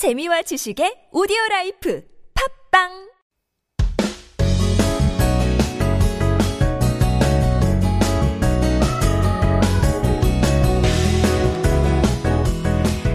재미와 지식의 오디오 라이프 팝빵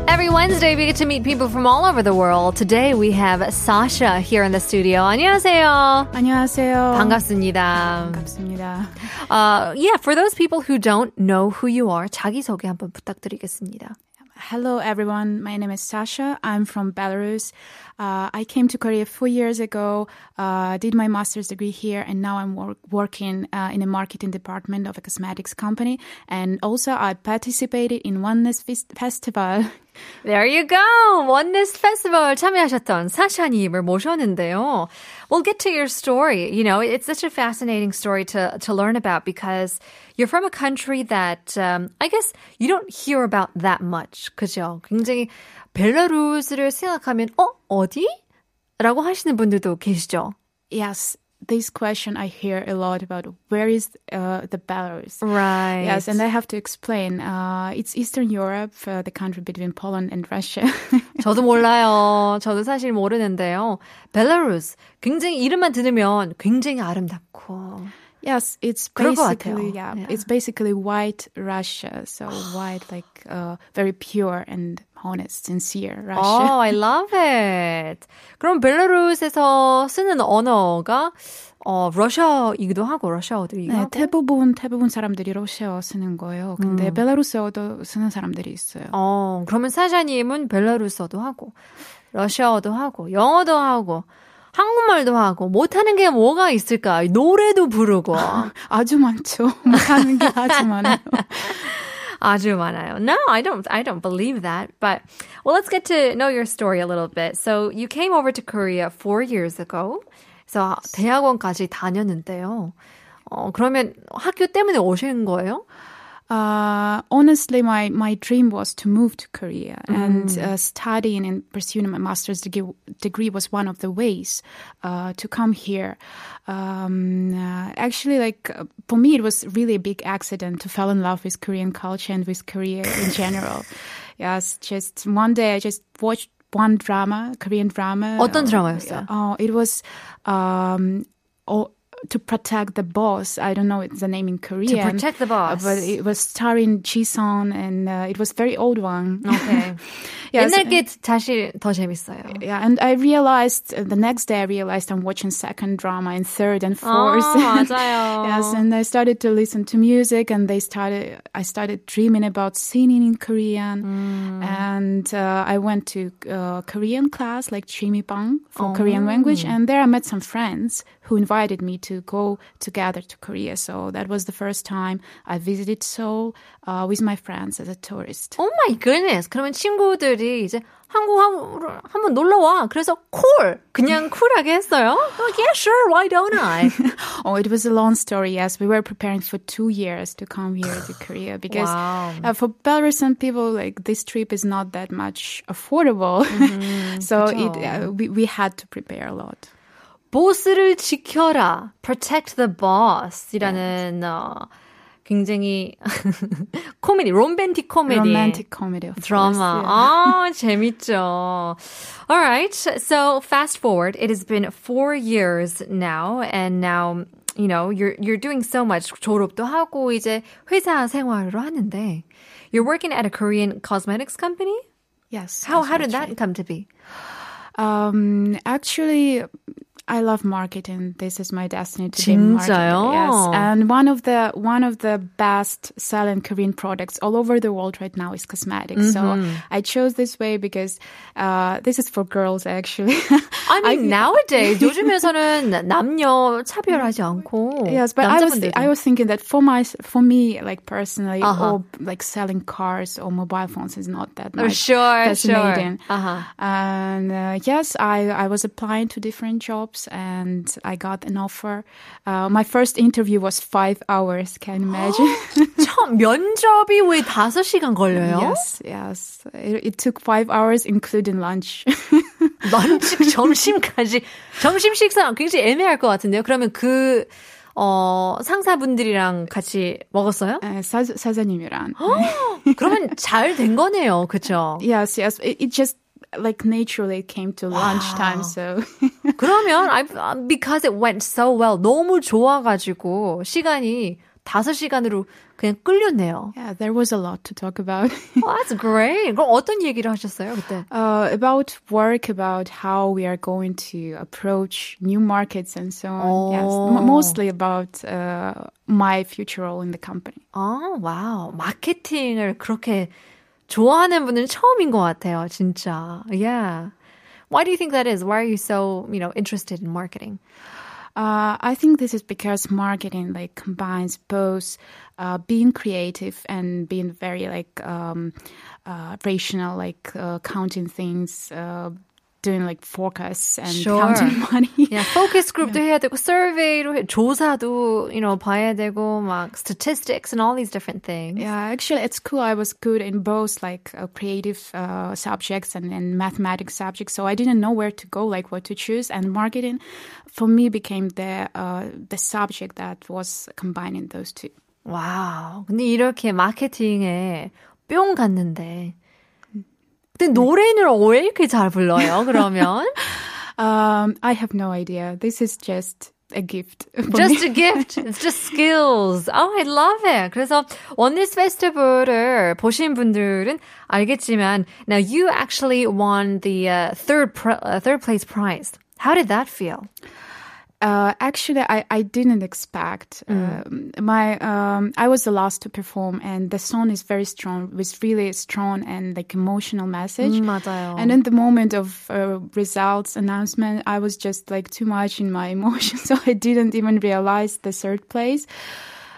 Every Wednesday, we get to meet people from all over the world. Today, we have Sasha here in the studio. 안녕하세요. 안녕하세요. 반갑습니다. 반갑습니다. Uh, yeah, for those people who don't know who you are, 자기소개 한번 부탁드리겠습니다. Hello, everyone. My name is Sasha. I'm from Belarus. Uh, I came to Korea four years ago, uh, did my master's degree here, and now I'm wor- working uh, in the marketing department of a cosmetics company. And also, I participated in Oneness Fes- Festival. There you go. Oneness Festival 참여하셨던 사샤님을 모셨는데요. We'll get to your story. You know, it's such a fascinating story to, to learn about because you're from a country that um, I guess you don't hear about that much. 그죠? 굉장히 벨라루스를 생각하면 어? 어디? 라고 하시는 분들도 계시죠? yes, this question I hear a lot about where is uh, the Belarus? Right. Yes, and I have to explain. Uh, it's Eastern Europe, uh, the country between Poland and Russia. 저도 몰라요. 저도 사실 모르는데요. 벨라루스 굉장히 이름만 들으면 굉장히 아름답고 yes, it's basically yeah, Yeah. it's basically white Russia. So white, like uh, very pure and honest, sincere Russia. Oh, I love it. 그럼 벨라루스에서 쓰는 언어가 어, 러시아이기도 하고 러시아어도이기도 네, 하고. 대부분 대부분 사람들이 러시아어 쓰는 거예요. 근데 벨라루스어도 쓰는 사람들이 있어요. 어, 그러면 사자님은 벨라루스어도 하고 러시아어도 하고 영어도 하고 한국말도 하고 못하는 게 뭐가 있을까? 노래도 부르고 아주 많죠. 못하는 게 아주 많아요. 아주 많아요. No, I don't. I don't believe that. But well, let's get to know your story a little bit. So you came over to Korea four years ago. 그래서 대학원까지 다녔는데요. 어, 그러면 학교 때문에 오신 거예요? Uh, honestly, my, my dream was to move to Korea and uh, studying and pursuing my master's degree, degree was one of the ways uh, to come here. Um, uh, actually, like uh, for me, it was really a big accident to fall in love with Korean culture and with Korea in general. Yes, just one day I just watched one drama, Korean drama. 어떤 드라마였어요? Oh, it was um, oh, to protect the boss. I don't know the name in Korean. Protect the Boss. Uh, but it was starring Ji Sung, and uh, it was very old one. Okay. Yes. 옛날 게 다시 더 재밌어요. Yeah, and I realized uh, the next day I realized I'm watching second drama and third and fourth. 아, 맞아요. yes, and I started to listen to music, and they started. I started dreaming about singing in Korean, Mm. and uh, I went to uh, Korean class like Bang for Oh. Korean language, and there I met some friends who invited me to go together to Korea. So that was the first time I visited Seoul uh, with my friends as a tourist. Oh my goodness. 그러면 친구들이 이제 한국 한- 한번 놀러 와. 그래서 콜 그냥 쿨하게 했어요. Oh, yeah, sure. Why don't I? Oh, it was a long story. Yes, we were preparing for two years to come here to Korea because Wow. uh, for Belarusian people, like this trip is not that much affordable. so it uh, we we had to prepare a lot. 보스를 지켜라. Protect the boss이라는 어, 굉장히 코미디, 로맨틱 코미디. Romantic comedy, of 드라마. course. 아, 재밌죠. All right. So fast forward. It has been four years now, and now you know you're you're doing so much. 졸업도 하고 이제 회사 생활을 하는데 you're working at a Korean cosmetics company. Yes. How yes, how did that's that come to be? Um, actually, I love marketing. This is my destiny to be a marketer. 진짜요? Yes, and one of the one of the best selling Korean products all over the world right now is cosmetics. So I chose this way because uh, this is for girls actually. I mean, nowadays 요즘에서는 남녀 차별하지 않고 Yes, but I was 남자분들도. I was thinking that for my for me like personally, Uh-huh. or like selling cars or mobile phones is not that Oh, much sure, fascinating. sure. Uh-huh. And uh, yes, I I was applying to different jobs and I got an offer. Uh, my first interview was five hours. Can you imagine? 처음 면접이 왜 다섯 시간 걸려요? yes, yes. It, it took five hours, including lunch. 런치 점심까지 점심 식사 굉장히 애매할 것 같은데요. 그러면 그 어, 상사분들이랑 같이 먹었어요? 에, 사, 사장님이랑. 그러면 잘 된 거네요. 그쵸? Yes, yes. It, it just like naturally it came to lunchtime. So 그러면 I because it went so well 너무 좋아가지고 시간이 5시간으로 그냥 끌렸네요. yeah, there was a lot to talk about. Oh, that's great. 그럼 어떤 얘기를 하셨어요 그때? uh, about work, about how we are going to approach new markets and so on. Yes, Oh. m- mostly about uh, my future role in the company. 아, 와우. 마케팅을 그렇게 좋아하는 분은 처음인 것 같아요, 진짜. Yeah. Why do you think that is? Why are you so, you know, interested in marketing? Uh, I think this is because marketing like combines both uh, being creative and being very like um, uh, rational, like uh, counting things, uh, doing like forecasts and Sure. counting money. Yeah, focus group도 해야 되고, survey도 해, 조사도, you know, 봐야 되고, 막 statistics and all these different things. Yeah, actually, it's cool. I was good in both like uh, creative uh, subjects and, and mathematics subjects, so I didn't know where to go, like what to choose. And marketing, for me, became the uh, the subject that was combining those two. 와우. 근데 이렇게 마케팅에 뿅 갔는데. 근데 노래는 왜 이렇게 잘 불러요, 그러면? Um, I have no idea. This is just a gift. for Just me. a gift. It's just skills. Oh, I love it. 그래서 원니스 페스티벌을 보신 분들은 알겠지만, now you actually won the uh, third pr- uh, third place prize. How did that feel? Uh, actually, I, I didn't expect. Mm. Uh, my um, I was the last to perform, and the song is very strong, with really strong and like emotional message. Mm, and in the moment of uh, results announcement, I was just like too much in my emotions, so I didn't even realize the third place.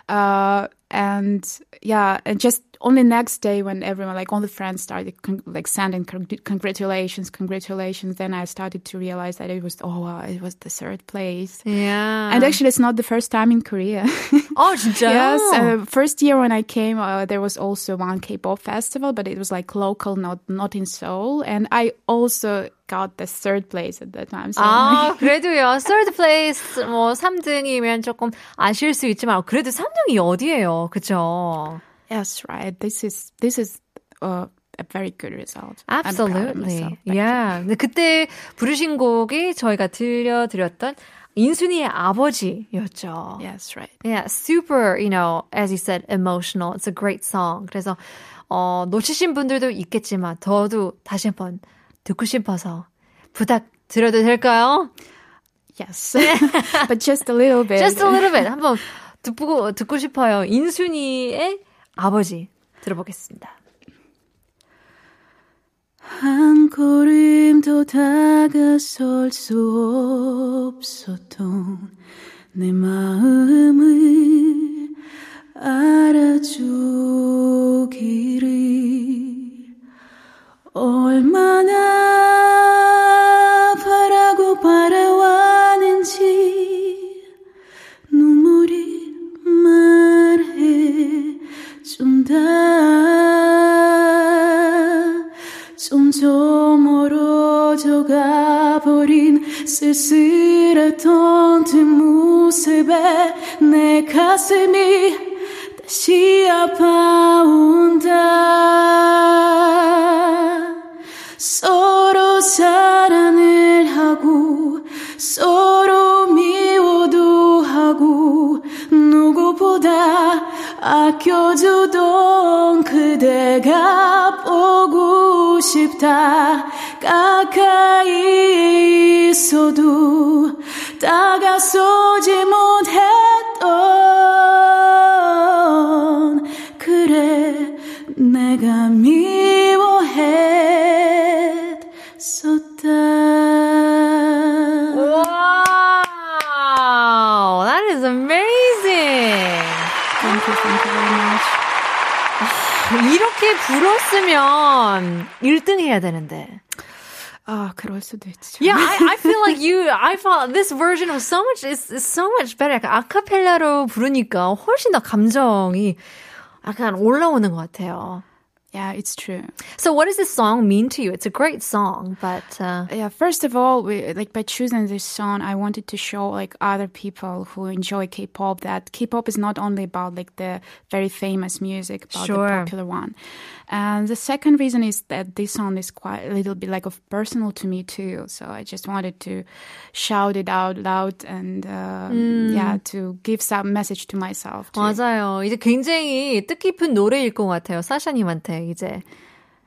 Uh, and yeah, and just only next day when everyone, like all the friends started con- like sending con- congratulations, congratulations, then I started to realize that it was, oh wow, it was the third place. Yeah. And actually, it's not the first time in Korea. 어, 진짜요? yes, uh, first year when I came, uh, there was also one K-pop festival, but it was like local, not not in Seoul, and I also got the third place at that time. So 아, 그래도요. third place, 뭐, 3등이면 조금 아실 수 있지만, 그래도 3등이 어디예요? 그죠? Yes, right. This is this is uh, a very good result. Absolutely. Yeah. 근데 그때 부르신 곡이 저희가 들려드렸던 인순이의 아버지였죠. Yes, right. Yeah, super, you know, as you said, emotional. It's a great song. 그래서 어, 놓치신 분들도 있겠지만 저도 다시 한번 듣고 싶어서 부탁 드려도 될까요? Yes, but just a little bit. Just a little bit. 한번 듣고 듣고 싶어요. 인순이의 아버지 들어보겠습니다. 한 걸음 더 다가설 수 없었던 내 마음 쓸쓸했던 뒷모습에 내 가슴이 다시 아파온다. 서로 사랑을 하고 서로 미워도 하고 누구보다 아껴주던 그대가 보고 싶다. 가까이 있어도 다가서지 못했던 그래 내가 미워했었다 Wow, that is amazing. Thank you, thank you very much. 이렇게 불었으면 1등 해야 되는데. 아, 그럴 수도 있죠. Yeah, I, I feel like you, I felt this version was so much, is so much better. 약간 아카펠라로 부르니까 훨씬 더 감정이 약간 올라오는 것 같아요. Yeah, it's true. So what does this song mean to you? It's a great song, but uh, Yeah, first of all, we, like by choosing this song, I wanted to show like other people who enjoy K-pop that K-pop is not only about like the very famous music, about Sure. the popular one. And the second reason is that this song is quite a little bit like of personal to me too. So I just wanted to shout it out loud and uh, yeah, to give some message to myself. Too. 맞아요. 이제 굉장히 뜻깊은 노래일 것 같아요. 사샤님한테 이제.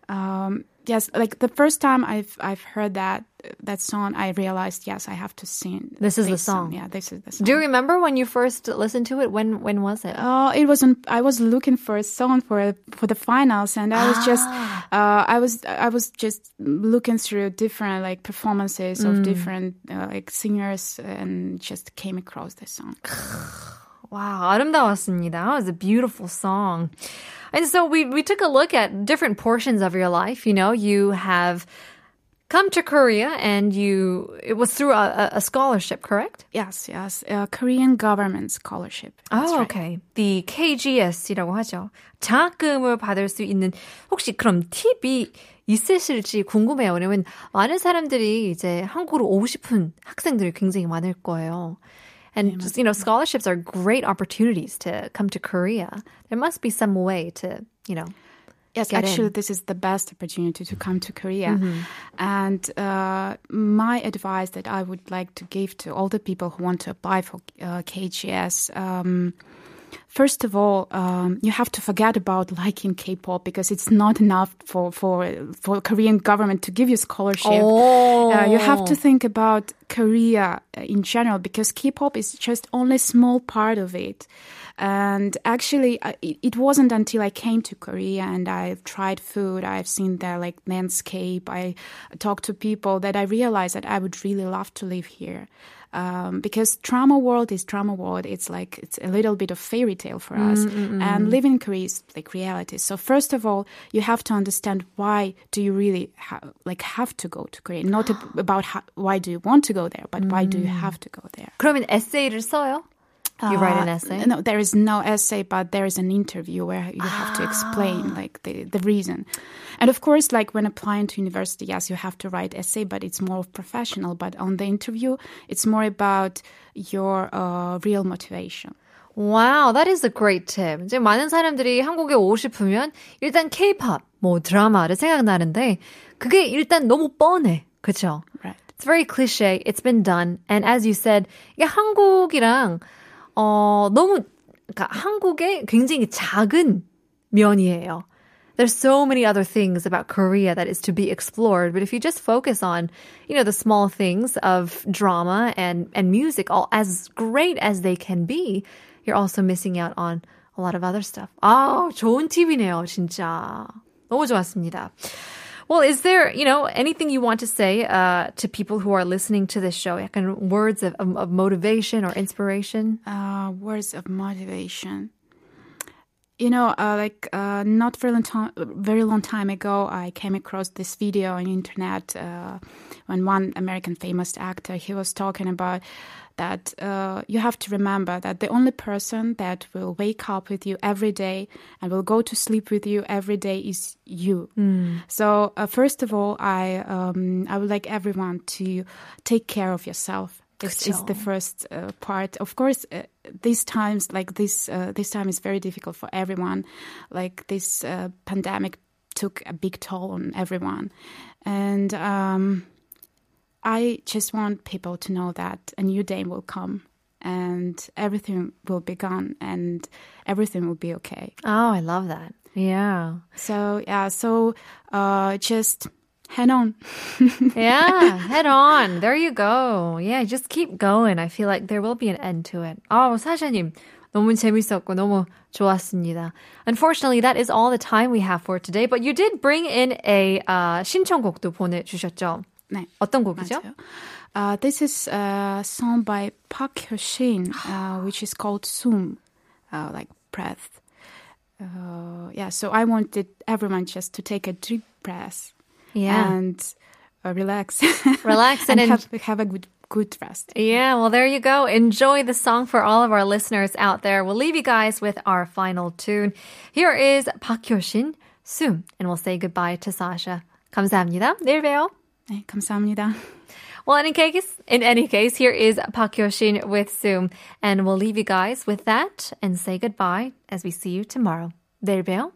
Um, yes, like the first time I've I've heard that that song, I realized yes, I have to sing. This is the song. Yeah, this is the song. Do you remember when you first listened to it? When when was it? Oh, it wasn't. I was looking for a song for for the finals, and I was just, uh, I was, I was just looking through different like performances of different uh, like singers, and just came across this song. Wow, 아름다웠습니다. It was a beautiful song. And so we, we took a look at different portions of your life. You know, you have come to Korea and you, it was through a, a- a scholarship, correct? Yes, yes, uh, Korean government scholarship. That's oh, right. okay. The KGS이라고 하죠. 장학금을 받을 수 있는 혹시 그럼 팁이 있으실지 궁금해요. 왜냐면 많은 사람들이 이제 한국으로 오고 싶은 학생들이 굉장히 많을 거예요. And just, you know, scholarships are great opportunities to come to Korea. There must be some way to, you know, Yes, actually, in. this is the best opportunity to come to Korea. Mm-hmm. And uh, my advice that I would like to give to all the people who want to apply for uh, KGS. Um, First of all, um, you have to forget about liking K-pop because it's not enough for for for Korean government to give you scholarship. Oh. Uh, you have to think about Korea in general because K-pop is just only a small part of it. And actually, it, it wasn't until I came to Korea and I've tried food, I've seen their like landscape, I talked to people that I realized that I would really love to live here Um, because drama world is drama world. It's like it's a little bit of fairy tale for us, and living in Korea is like reality. So first of all, you have to understand why do you really ha- like have to go to Korea? Not ab- about how, why do you want to go there, but why do you have to go there? 그러면 에세이를 써요? You write an Uh, essay? No, there is no essay, but there is an interview where you have to explain like the, the reason. And of course, like when applying to university, yes, you have to write essay, but it's more professional. But on the interview, it's more about your uh, real motivation. Wow, that is a great tip. 이제 많은 사람들이 한국에 오고 싶으면 일단 K-pop, 뭐 드라마를 생각나는데 그게 일단 너무 뻔해. 그쵸? Right. It's very cliche. It's been done. And as you said, 이게 한국이랑 어 너무 그러니까 한국의 굉장히 작은 면이에요. There's so many other things about Korea that is to be explored, but if you just focus on, you know, the small things of drama and and music, all as great as they can be, you're also missing out on a lot of other stuff. 아, 좋은 팁이네요, 진짜. 너무 좋았습니다. Well, is there, you know, anything you want to say uh, to people who are listening to this show? 약간 words of, of, of motivation or inspiration? Uh, words of motivation. You know, uh, like uh, not very long time, very long time ago, I came across this video on internet uh, when one American famous actor he was talking about that uh, you have to remember that the only person that will wake up with you every day and will go to sleep with you every day is you. So uh, first of all, I um, I would like everyone to take care of yourself. This is the first uh, part. Of course, uh, these times like this, uh, this time is very difficult for everyone. Like this uh, pandemic took a big toll on everyone, and um, I just want people to know that a new day will come, and everything will be gone, and everything will be okay. Oh, I love that. Yeah. So yeah, so uh, just head on. Yeah, head on. There you go. Yeah, just keep going. I feel like there will be an end to it. 아, 사샤님. 너무 재밌었고 너무 좋았습니다. Unfortunately, that is all the time we have for today. But you did bring in a uh, 신청곡도 보내주셨죠? 네, 어떤 곡이죠? Uh, this is a song by Park Hyo-shin, uh, which is called Sum, uh, like breath. Uh, yeah, so I wanted everyone just to take a deep breath. Yeah. And uh, relax. Relax and, and have, have a good good rest. Yeah, well, there you go. Enjoy the song for all of our listeners out there. We'll leave you guys with our final tune. Here is Park Hyo-shin, Sum, and we'll say goodbye to Sasha. 감사합니다. 내일 봬요. 네, 감사합니다. Well, in any case, in any case, here is Park Hyo-shin with Zoom, and we'll leave you guys with that and say goodbye as we see you tomorrow. 내일 봬요.